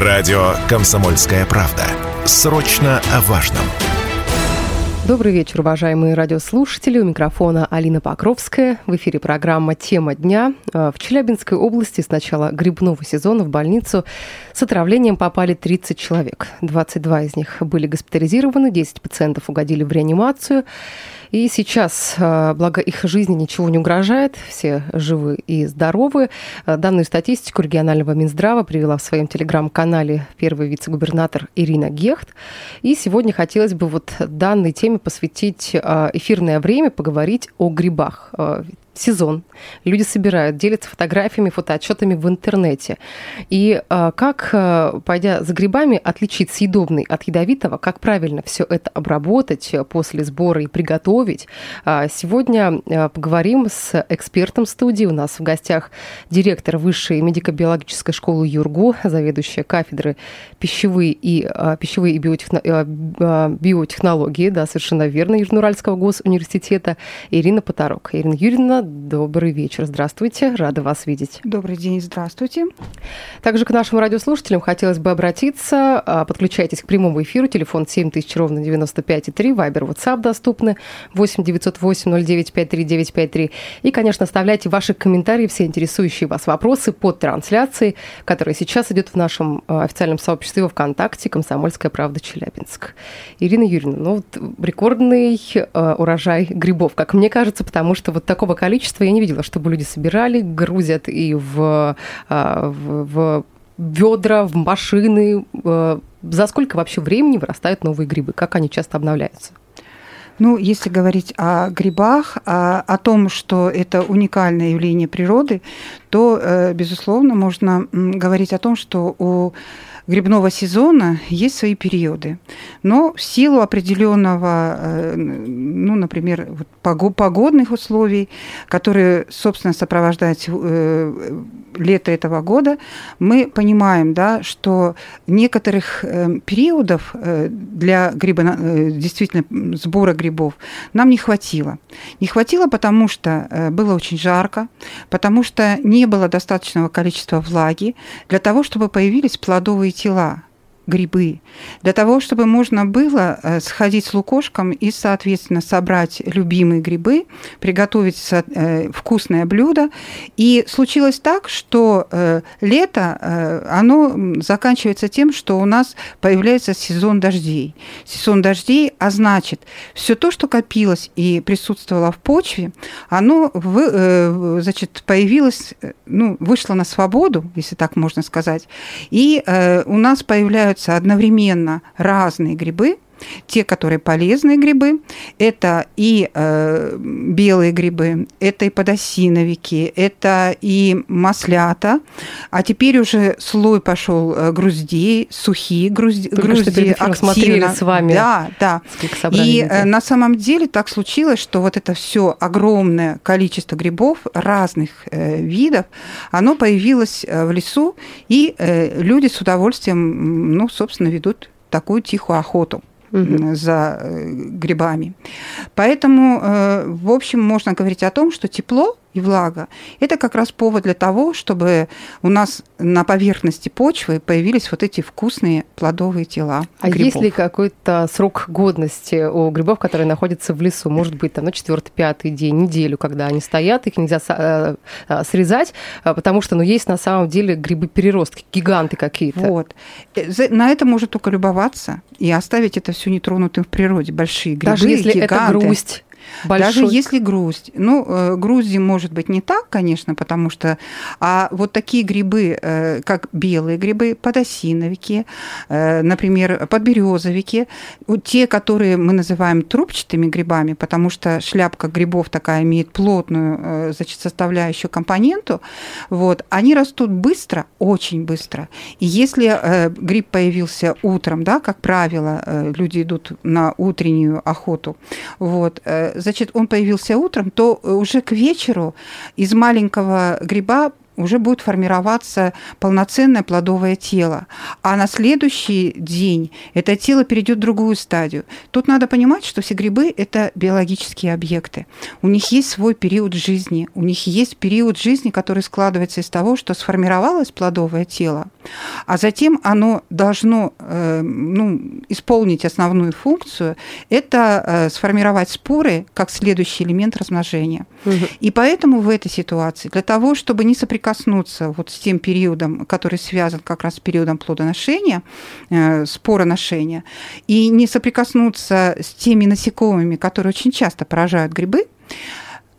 Радио «Комсомольская правда». Срочно о важном. Добрый вечер, уважаемые радиослушатели. У микрофона Алина Покровская. В эфире программа «Тема дня». В Челябинской области с начала грибного сезона в больницу с отравлением попали 30 человек. 22 из них были госпитализированы, 10 пациентов угодили в реанимацию. И сейчас, а, благо их жизни ничего не угрожает, все живы и здоровы. А, данную статистику регионального Минздрава привела в своем телеграм-канале первый вице-губернатор Ирина Гехт. И сегодня хотелось бы вот данной теме посвятить а, эфирное время, поговорить о грибах сезон. Люди собирают, делятся фотографиями, фотоотчетами в интернете. И э, как, э, пойдя за грибами, отличить съедобный от ядовитого, как правильно все это обработать после сбора и приготовить. Э, сегодня э, поговорим с экспертом студии. У нас в гостях директор Высшей медико-биологической школы ЮРГУ, заведующая кафедры пищевые и, э, пищевые и биотехно, э, биотехнологии, да, совершенно верно, Южноуральского госуниверситета, Ирина Потарок. Ирина Юрьевна, добрый вечер. Здравствуйте, рада вас видеть. Добрый день, здравствуйте. Также к нашим радиослушателям хотелось бы обратиться. А, подключайтесь к прямому эфиру. Телефон 7000 ровно 95,3. Вайбер, WhatsApp доступны. 8 908 09 53 953. И, конечно, оставляйте ваши комментарии, все интересующие вас вопросы под трансляцией, которая сейчас идет в нашем а, официальном сообществе во ВКонтакте «Комсомольская правда Челябинск». Ирина Юрьевна, ну вот рекордный э, урожай грибов, как мне кажется, потому что вот такого количества количество я не видела, чтобы люди собирали, грузят и в, а, в, в ведра, в машины. Э, за сколько вообще времени вырастают новые грибы? Как они часто обновляются? Ну, если говорить о грибах, о, о том, что это уникальное явление природы, то, э, безусловно, можно говорить о том, что у грибного сезона есть свои периоды. Но в силу определенного, э, ну, например, погодных условий, которые, собственно, сопровождают э, лето этого года, мы понимаем, да, что некоторых э, периодов для гриба, действительно сбора грибов нам не хватило. Не хватило, потому что было очень жарко, потому что не было достаточного количества влаги для того, чтобы появились плодовые тела грибы, для того, чтобы можно было э, сходить с лукошком и, соответственно, собрать любимые грибы, приготовить э, вкусное блюдо. И случилось так, что э, лето, оно заканчивается тем, что у нас появляется сезон дождей. Сезон дождей, а значит, все то, что копилось и присутствовало в почве, оно значит, появилось, ну, вышло на свободу, если так можно сказать, и у нас появляются появляются одновременно разные грибы, те, которые полезные грибы, это и э, белые грибы, это и подосиновики, это и маслята, а теперь уже слой пошел э, груздей, сухие грузди, Только грузди активно. с вами. Да, да. И э, на самом деле так случилось, что вот это все огромное количество грибов разных э, видов, оно появилось э, в лесу, и э, люди с удовольствием, ну, собственно, ведут такую тихую охоту за э, грибами. Поэтому, э, в общем, можно говорить о том, что тепло и влага. Это как раз повод для того, чтобы у нас на поверхности почвы появились вот эти вкусные плодовые тела. А грибов. есть ли какой-то срок годности у грибов, которые находятся в лесу? Может быть, там, на четвертый, пятый день, неделю, когда они стоят, их нельзя э, э, срезать, а, потому что, ну, есть на самом деле грибы-переростки, гиганты какие-то. Вот. Э, на это может только любоваться и оставить это все нетронутым в природе. Большие грибы, Даже если гиганты. это грусть Большой. Даже если грусть. Ну, э, грузди может быть не так, конечно, потому что... А вот такие грибы, э, как белые грибы, подосиновики, э, например, подберезовики, те, которые мы называем трубчатыми грибами, потому что шляпка грибов такая имеет плотную значит, составляющую компоненту, вот, они растут быстро, очень быстро. И если гриб появился утром, да, как правило, люди идут на утреннюю охоту, вот, значит, он появился утром, то уже к вечеру из маленького гриба уже будет формироваться полноценное плодовое тело. А на следующий день это тело перейдет в другую стадию. Тут надо понимать, что все грибы – это биологические объекты. У них есть свой период жизни. У них есть период жизни, который складывается из того, что сформировалось плодовое тело, а затем оно должно э, ну, исполнить основную функцию – это э, сформировать споры как следующий элемент размножения. Угу. И поэтому в этой ситуации, для того, чтобы не соприкоснуться вот с тем периодом, который связан как раз с периодом плодоношения, э, спороношения, и не соприкоснуться с теми насекомыми, которые очень часто поражают грибы,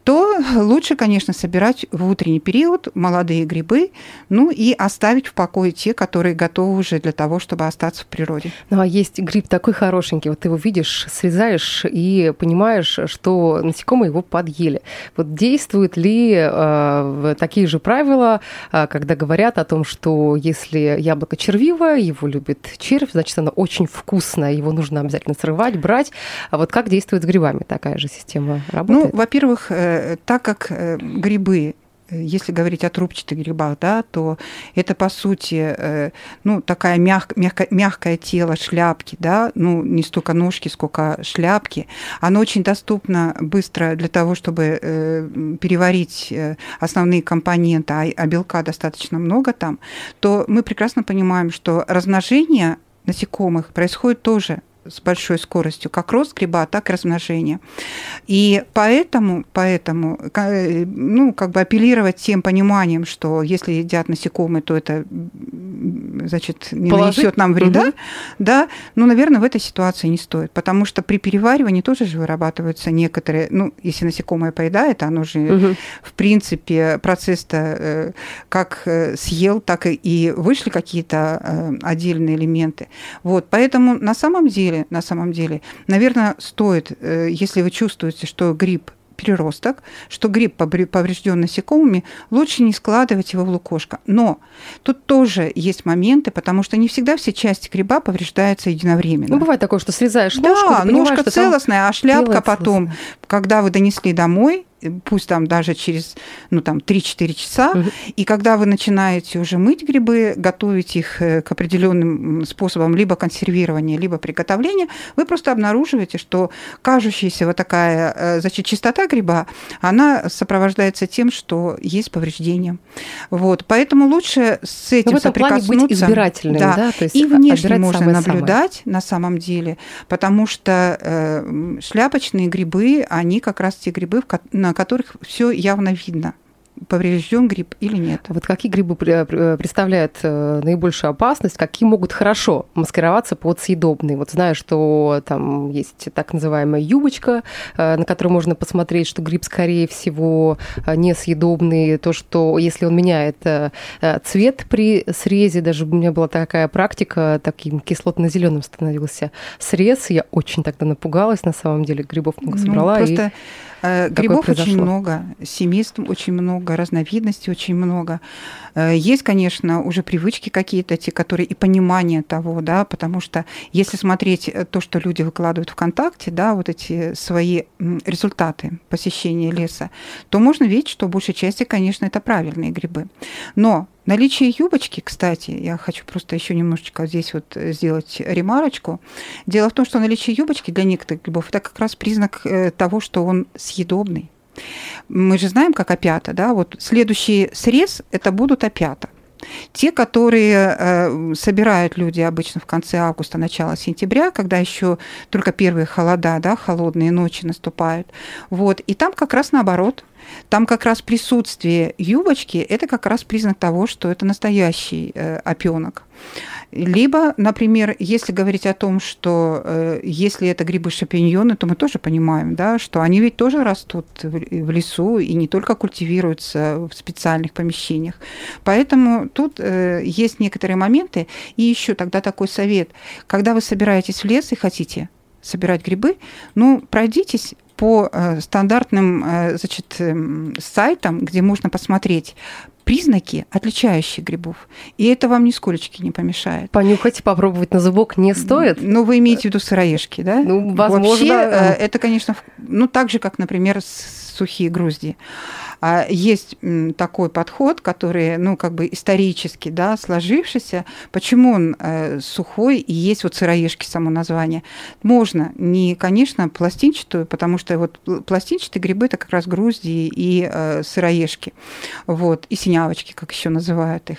то лучше, конечно, собирать в утренний период молодые грибы, ну и оставить в покое те, которые готовы уже для того, чтобы остаться в природе. Ну а есть гриб такой хорошенький, вот ты его видишь, срезаешь и понимаешь, что насекомые его подъели. Вот действуют ли э, такие же правила, э, когда говорят о том, что если яблоко червивое, его любит червь, значит, оно очень вкусное, его нужно обязательно срывать, брать. А вот как действует с грибами такая же система работает? Ну, во-первых, э, так как э, грибы если говорить о трубчатых грибах, да, то это по сути э, ну, такая мяг, мягко, мягкое тело шляпки, да, ну не столько ножки, сколько шляпки. Оно очень доступно быстро для того, чтобы э, переварить основные компоненты, а, а белка достаточно много там, то мы прекрасно понимаем, что размножение насекомых происходит тоже с большой скоростью, как рост гриба, так и размножение. И поэтому, поэтому ну, как бы апеллировать тем пониманием, что если едят насекомые, то это значит, не Положить? нанесет нам вреда, угу. да, ну, наверное, в этой ситуации не стоит, потому что при переваривании тоже же вырабатываются некоторые, ну, если насекомое поедает, оно же, угу. в принципе, процесс-то э, как э, съел, так и вышли какие-то э, отдельные элементы. Вот, поэтому на самом деле на самом деле, наверное, стоит, если вы чувствуете, что гриб переросток, что гриб поврежден насекомыми, лучше не складывать его в лукошко. Но тут тоже есть моменты, потому что не всегда все части гриба повреждаются единовременно. Ну, бывает такое, что срезаешь ножку, да, ножка целостная, а шляпка потом, когда вы донесли домой, пусть там даже через ну, там, 3-4 часа. Угу. И когда вы начинаете уже мыть грибы, готовить их э, к определенным способам либо консервирования, либо приготовления, вы просто обнаруживаете, что кажущаяся вот такая э, значит, чистота гриба, она сопровождается тем, что есть повреждения. Вот. Поэтому лучше с этим Но в этом соприкоснуться. Плане быть избирательным, да? да? То есть и внешне можно самое наблюдать самое. на самом деле, потому что э, шляпочные грибы, они как раз те грибы, на на которых все явно видно поврежден гриб или нет. Вот какие грибы представляют э, наибольшую опасность, какие могут хорошо маскироваться под съедобные? Вот знаю, что там есть так называемая юбочка, э, на которой можно посмотреть, что гриб, скорее всего, э, несъедобный. То, что если он меняет цвет при срезе, даже у меня была такая практика, таким кислотно-зеленым становился срез. Я очень тогда напугалась, на самом деле, грибов много ну, собрала. Ну, просто... И грибов очень много, семейств очень много, разновидностей очень много. Э, есть, конечно, уже привычки какие-то, те, которые и понимание того, да, потому что если смотреть э, то, что люди выкладывают ВКонтакте, да, вот эти свои результаты посещения леса, то можно видеть, что в большей части, конечно, это правильные грибы. Но Наличие юбочки, кстати, я хочу просто еще немножечко здесь вот сделать ремарочку. Дело в том, что наличие юбочки для некоторых грибов это как раз признак э, того, что он съедобный. Мы же знаем, как опята, да, вот следующий срез это будут опята. Те, которые э, собирают люди обычно в конце августа, начало сентября, когда еще только первые холода, да, холодные ночи наступают. Вот. И там как раз наоборот. Там как раз присутствие юбочки – это как раз признак того, что это настоящий э, опенок. Либо, например, если говорить о том, что э, если это грибы-шампиньоны, то мы тоже понимаем, да, что они ведь тоже растут в лесу и не только культивируются в специальных помещениях. Поэтому тут э, есть некоторые моменты. И еще тогда такой совет. Когда вы собираетесь в лес и хотите собирать грибы, ну, пройдитесь по э, стандартным э, значит, эм, сайтам, где можно посмотреть признаки, отличающие грибов. И это вам нисколечки не помешает. Понюхать, попробовать на зубок не стоит? Ну, вы имеете в виду сыроежки, да? Ну, возможно. Вообще, это, конечно, ну, так же, как, например, сухие грузди. А есть такой подход, который, ну, как бы исторически, да, сложившийся. Почему он э, сухой и есть вот сыроежки само название? Можно не, конечно, пластинчатую, потому что вот пластинчатые грибы это как раз грузди и э, сыроежки, вот, и синявочки, как еще называют их.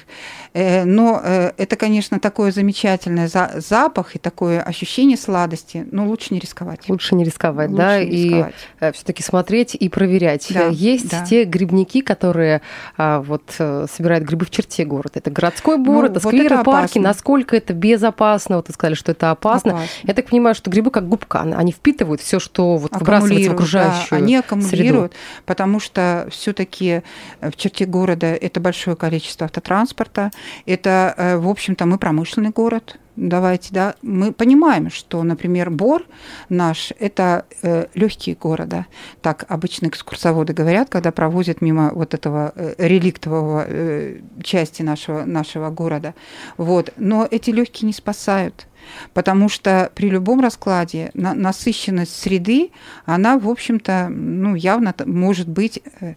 Э, но это, конечно, такое замечательное за запах и такое ощущение сладости, но лучше не рисковать. Лучше не рисковать, лучше да, не рисковать. и все-таки смотреть и проверять. Да, есть да. те грибники, которые а, вот э, собирают грибы в черте города. Это городской двор, ну, это скверы, это парки. Насколько это безопасно? Вот вы сказали, что это опасно. опасно. Я так понимаю, что грибы как губка, они впитывают все, что вот выбрасывается в окружающую да, Они аккумулируют, среду. потому что все-таки в черте города это большое количество автотранспорта. Это, э, в общем-то, мы промышленный город давайте, да, мы понимаем, что, например, Бор наш – это э, легкие города. Так обычно экскурсоводы говорят, когда провозят мимо вот этого э, реликтового э, части нашего, нашего города. Вот. Но эти легкие не спасают. Потому что при любом раскладе на, насыщенность среды, она, в общем-то, ну, явно может быть э,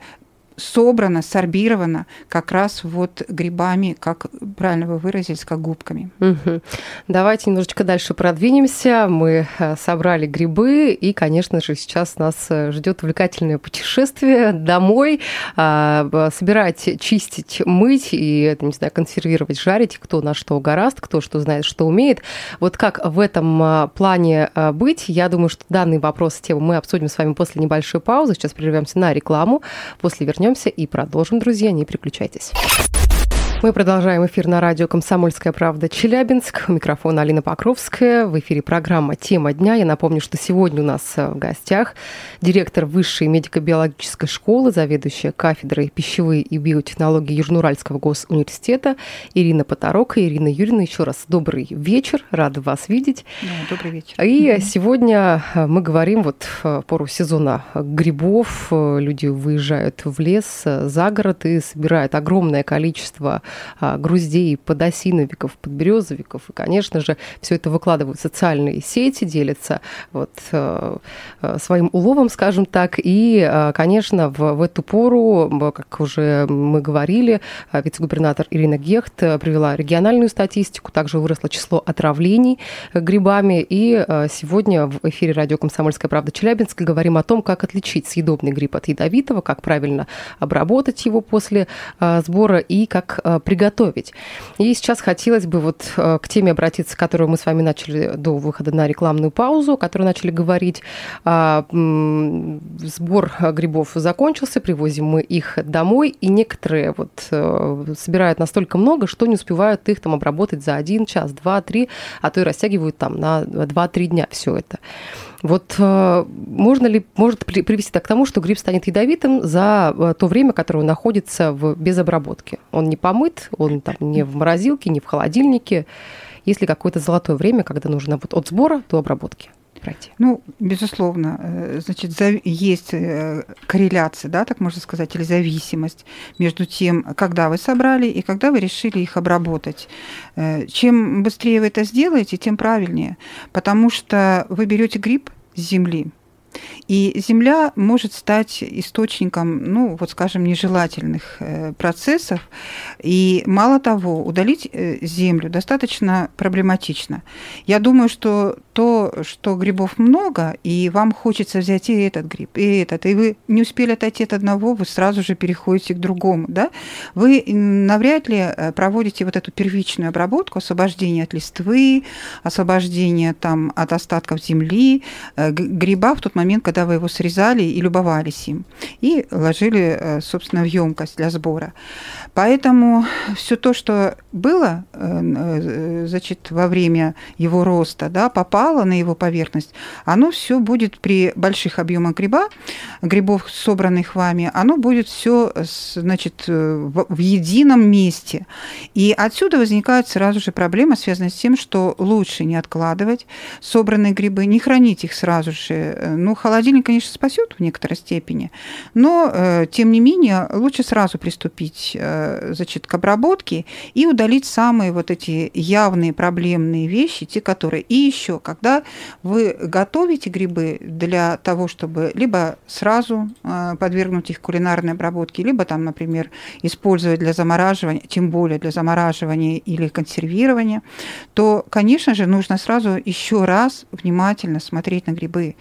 собрано, сорбировано как раз вот грибами, как правильно вы выразились, как губками. Угу. Давайте немножечко дальше продвинемся. Мы э, собрали грибы, и, конечно же, сейчас нас э, ждет увлекательное путешествие домой. А, собирать, чистить, мыть и, не знаю, консервировать, жарить, кто на что гораст, кто что знает, что умеет. Вот как в этом а, плане а, быть, я думаю, что данный вопрос, тему мы обсудим с вами после небольшой паузы. Сейчас прервемся на рекламу. После вернемся вернемся и продолжим, друзья, не переключайтесь. Мы продолжаем эфир на радио «Комсомольская правда» Челябинск. У микрофона Алина Покровская. В эфире программа «Тема дня». Я напомню, что сегодня у нас э, в гостях директор Высшей медико-биологической школы, заведующая кафедрой пищевые и биотехнологии Южноуральского госуниверситета Ирина Поторока. Ирина Юрьевна, еще раз добрый вечер. Рада вас видеть. Да, добрый вечер. И mm-hmm. сегодня э, мы говорим вот в э, пору сезона грибов. Люди выезжают в лес, за город и собирают огромное количество груздей, подосиновиков, подберезовиков. И, конечно же, все это выкладывают в социальные сети, делятся вот э, э, своим уловом, скажем так. И, э, конечно, в, в эту пору, как уже мы говорили, вице-губернатор Ирина Гехт привела региональную статистику, также выросло число отравлений грибами. И сегодня в эфире радио «Комсомольская правда» Челябинск говорим о том, как отличить съедобный гриб от ядовитого, как правильно обработать его после сбора и как приготовить. И сейчас хотелось бы вот э, к теме обратиться, которую мы с вами начали до выхода на рекламную паузу, о которой начали говорить. А, сбор грибов закончился, привозим мы их домой, и некоторые вот э, собирают настолько много, что не успевают их там обработать за один час, два, три, а то и растягивают там на два-три дня все это. Вот э, можно ли, может привести так к тому, что гриб станет ядовитым за э, то время, которое он находится в, без обработки? Он не помыт, он там не в морозилке, не в холодильнике. Есть ли какое-то золотое время, когда нужно вот от сбора до обработки? Пройти? Ну, безусловно, э, значит, есть корреляция, да, так можно сказать, или зависимость между тем, когда вы собрали и когда вы решили их обработать. Чем быстрее вы это сделаете, тем правильнее, потому что вы берете гриб, земли. И Земля может стать источником, ну, вот скажем, нежелательных э, процессов. И мало того, удалить э, Землю достаточно проблематично. Я думаю, что то, что грибов много, и вам хочется взять и этот гриб, и этот, и вы не успели отойти от одного, вы сразу же переходите к другому, да? Вы навряд ли э, проводите вот эту первичную обработку, освобождение от листвы, освобождение там от остатков земли, гриба в тот момент, когда вы его срезали и любовались им, и ложили, э, собственно, в емкость для сбора. Поэтому все то, что было э, э, значит, во время его роста, да, попало на его поверхность, оно все будет при больших объемах гриба, грибов, собранных вами, оно будет все значит, в едином месте. И отсюда возникает сразу же проблема, связанная с тем, что лучше не откладывать собранные грибы, не хранить их сразу же. Ну, холодильник, конечно, спасет в некоторой степени, но, э, тем не менее, лучше сразу приступить э, значит, к обработке и удалить самые вот эти явные проблемные вещи, те, которые... И еще, когда вы готовите грибы для того, чтобы либо сразу э, подвергнуть их кулинарной обработке, либо там, например, использовать для замораживания, тем более для замораживания или консервирования, то, конечно же, нужно сразу еще раз внимательно смотреть на грибы.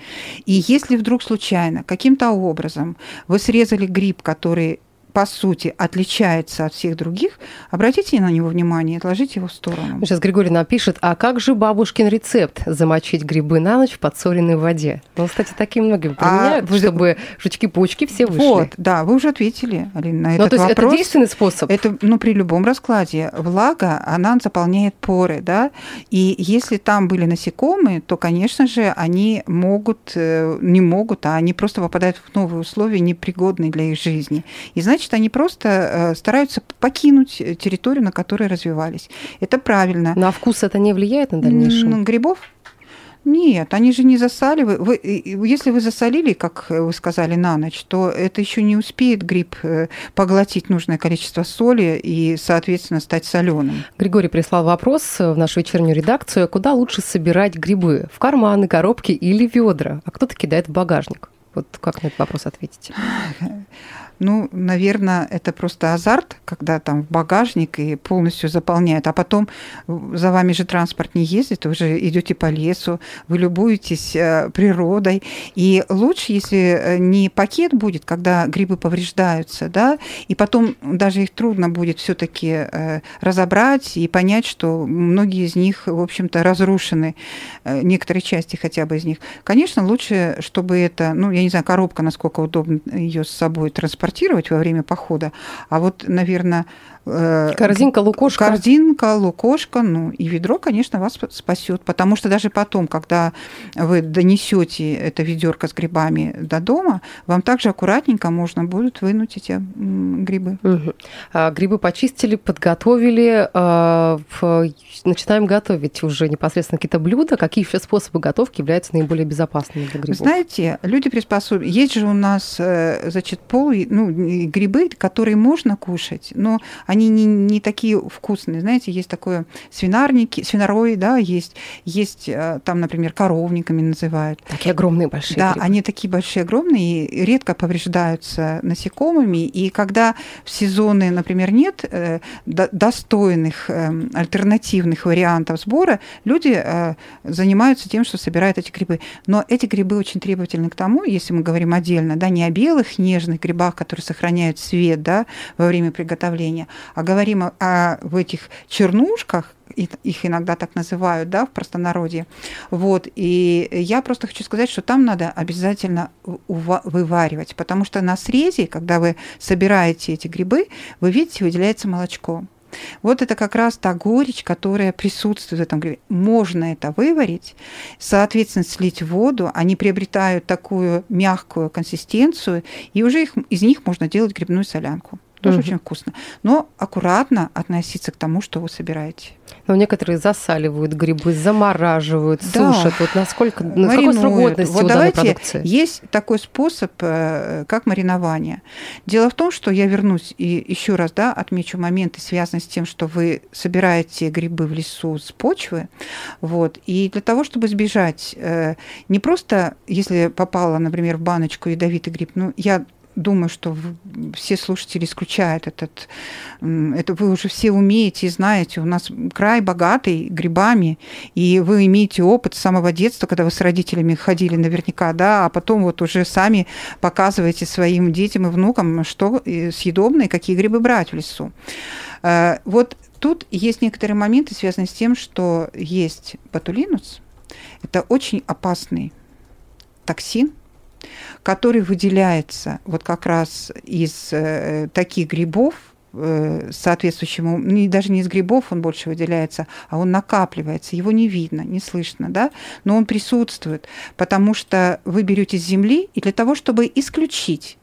И если вдруг случайно каким-то образом вы срезали гриб, который по сути, отличается от всех других, обратите на него внимание и отложите его в сторону. Сейчас Григорий напишет, а как же бабушкин рецепт замочить грибы на ночь в подсоленной воде? Ну, кстати, такие многие применяют, а, чтобы жучки-паучки все вышли. Вот, да, вы уже ответили, Алина, на ну, этот то есть вопрос. это действенный способ? Это, ну, при любом раскладе. Влага, она заполняет поры, да, и если там были насекомые, то, конечно же, они могут, э, не могут, а они просто попадают в новые условия, непригодные для их жизни. И, значит, значит, они просто э, стараются покинуть территорию, на которой развивались. Это правильно. На вкус это не влияет на дальнейшем? Грибов? Нет, они же не засаливают. Вы, если вы засолили, как вы сказали, на ночь, то это еще не успеет гриб э, поглотить нужное количество соли и, соответственно, стать соленым. Григорий прислал вопрос в нашу вечернюю редакцию. Куда лучше собирать грибы? В карманы, коробки или ведра? А кто-то кидает в багажник. Вот как на этот вопрос ответить? Ну, наверное, это просто азарт, когда там в багажник и полностью заполняют, а потом за вами же транспорт не ездит, вы же идете по лесу, вы любуетесь э, природой. И лучше, если э, не пакет будет, когда грибы повреждаются, да, и потом даже их трудно будет все-таки э, разобрать и понять, что многие из них, в общем-то, разрушены, некоторые части хотя бы из них. Конечно, лучше, чтобы это, ну, я не знаю, коробка, насколько удобно ее с собой транспортировать, транспортировать во время похода. А вот, наверное, корзинка, лукошка. Корзинка, лукошка, ну и ведро, конечно, вас спасет, потому что даже потом, когда вы донесете это ведерко с грибами до дома, вам также аккуратненько можно будет вынуть эти грибы. Угу. А, грибы почистили, подготовили, а, начинаем готовить уже непосредственно какие-то блюда. Какие еще способы готовки являются наиболее безопасными для грибов? Знаете, люди приспособлены. Есть же у нас, э, значит, пол, ну, грибы, которые можно кушать, но они не, не такие вкусные. Знаете, есть такое свинарники, свинорой, да, есть, есть э, там, например, коровниками называют. Такие огромные большие. Да, грибы. они такие большие, огромные, и редко повреждаются насекомыми. И когда в сезоны, например, нет э, достойных э, альтернативных вариантов сбора, люди занимаются тем, что собирают эти грибы. Но эти грибы очень требовательны к тому, если мы говорим отдельно, да, не о белых нежных грибах, которые сохраняют цвет да, во время приготовления, а говорим о, о в этих чернушках, их иногда так называют, да, в простонародье. Вот, и я просто хочу сказать, что там надо обязательно вываривать, потому что на срезе, когда вы собираете эти грибы, вы видите, выделяется молочко. Вот это как раз та горечь, которая присутствует в этом грибе. Можно это выварить, соответственно, слить воду, они приобретают такую мягкую консистенцию, и уже их, из них можно делать грибную солянку. Тоже угу. очень вкусно. Но аккуратно относиться к тому, что вы собираете. Но некоторые засаливают грибы, замораживают, да. сушат. Вот насколько, на какой срок годности вот у давайте, данной продукции? Есть такой способ, э, как маринование. Дело в том, что я вернусь и еще раз да, отмечу моменты, связанные с тем, что вы собираете грибы в лесу с почвы. Вот, и для того, чтобы избежать э, не просто, если попало, например, в баночку ядовитый гриб, ну, я думаю, что все слушатели исключают этот, это вы уже все умеете и знаете, у нас край богатый грибами, и вы имеете опыт с самого детства, когда вы с родителями ходили наверняка, да, а потом вот уже сами показываете своим детям и внукам, что съедобно и какие грибы брать в лесу. Э, вот тут есть некоторые моменты, связанные с тем, что есть ботулинус, это очень опасный токсин, который выделяется вот как раз из э, таких грибов, э, соответствующему, не, даже не из грибов он больше выделяется, а он накапливается, его не видно, не слышно, да, но он присутствует, потому что вы берете с земли, и для того, чтобы исключить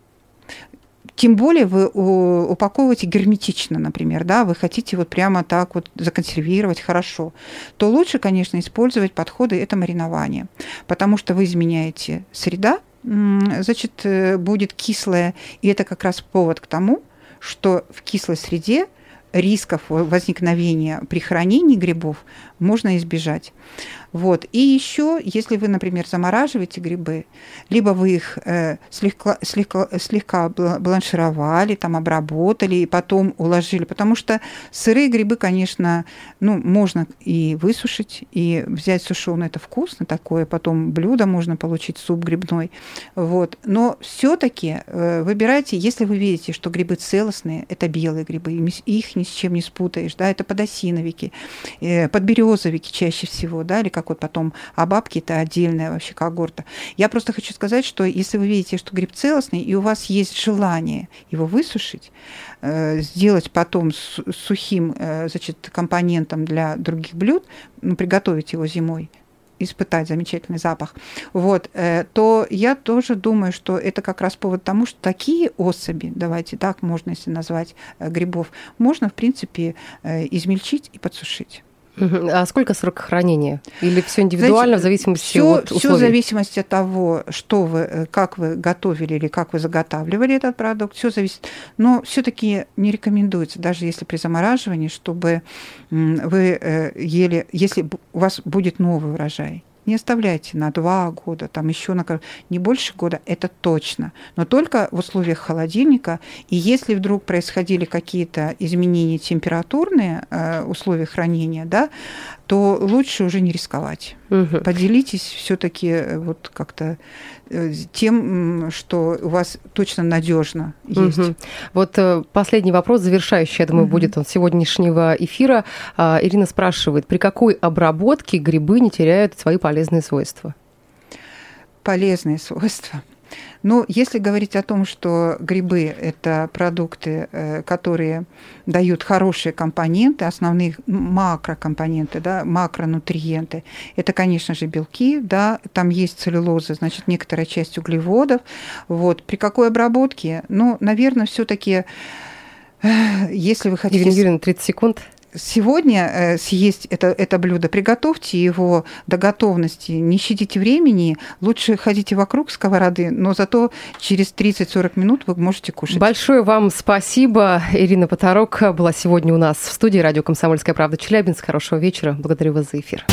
тем более вы упаковываете герметично, например, да, вы хотите вот прямо так вот законсервировать хорошо, то лучше, конечно, использовать подходы это маринование, потому что вы изменяете среда, значит, э, будет кислое, и это как раз повод к тому, что в кислой среде рисков возникновения при хранении грибов можно избежать. Вот. И еще, если вы, например, замораживаете грибы, либо вы их э, слегка, слегка, слегка бланшировали, там, обработали и потом уложили, потому что сырые грибы, конечно, ну, можно и высушить, и взять сушеное, это вкусно такое, потом блюдо можно получить, суп грибной. Вот. Но все-таки э, выбирайте, если вы видите, что грибы целостные, это белые грибы, их ни с чем не спутаешь, да, это подосиновики, э, подберезовики чаще всего, да, или как вот потом, а бабки это отдельная вообще когорта. Я просто хочу сказать, что если вы видите, что гриб целостный, и у вас есть желание его высушить, э, сделать потом сухим э, значит, компонентом для других блюд, ну, приготовить его зимой, испытать замечательный запах, вот, э, то я тоже думаю, что это как раз повод тому, что такие особи, давайте так можно, если назвать грибов, можно, в принципе, измельчить и подсушить. А сколько срок хранения? Или все индивидуально Знаете, в зависимости всё, от условий? Все в зависимости от того, что вы, э, как вы готовили или как вы заготавливали этот продукт. Все зависит. Но все-таки не рекомендуется, даже если при замораживании, чтобы вы э, ели, если у вас будет новый урожай не оставляйте на два года, там еще на не больше года, это точно. Но только в условиях холодильника. И если вдруг происходили какие-то изменения температурные э, условия хранения, да, то лучше уже не рисковать. Угу. Поделитесь все-таки э, вот как-то э, тем, что у вас точно надежно есть. Угу. Вот э, последний вопрос, завершающий, я думаю, угу. будет он сегодняшнего эфира. А, Ирина спрашивает, при какой обработке грибы не теряют свои полезные свойства? Полезные свойства. Но если говорить о том, что грибы – это продукты, э, которые дают хорошие компоненты, основные макрокомпоненты, да, макронутриенты, это, конечно же, белки, да, там есть целлюлоза, значит, некоторая часть углеводов. Вот. При какой обработке? Ну, наверное, все таки э, если вы хотите... Ирина Юрьевна, 30 секунд сегодня э, съесть это, это блюдо, приготовьте его до готовности, не щадите времени, лучше ходите вокруг сковороды, но зато через 30-40 минут вы можете кушать. Большое вам спасибо. Ирина Поторок была сегодня у нас в студии радио «Комсомольская правда» Челябинск. Хорошего вечера. Благодарю вас за эфир.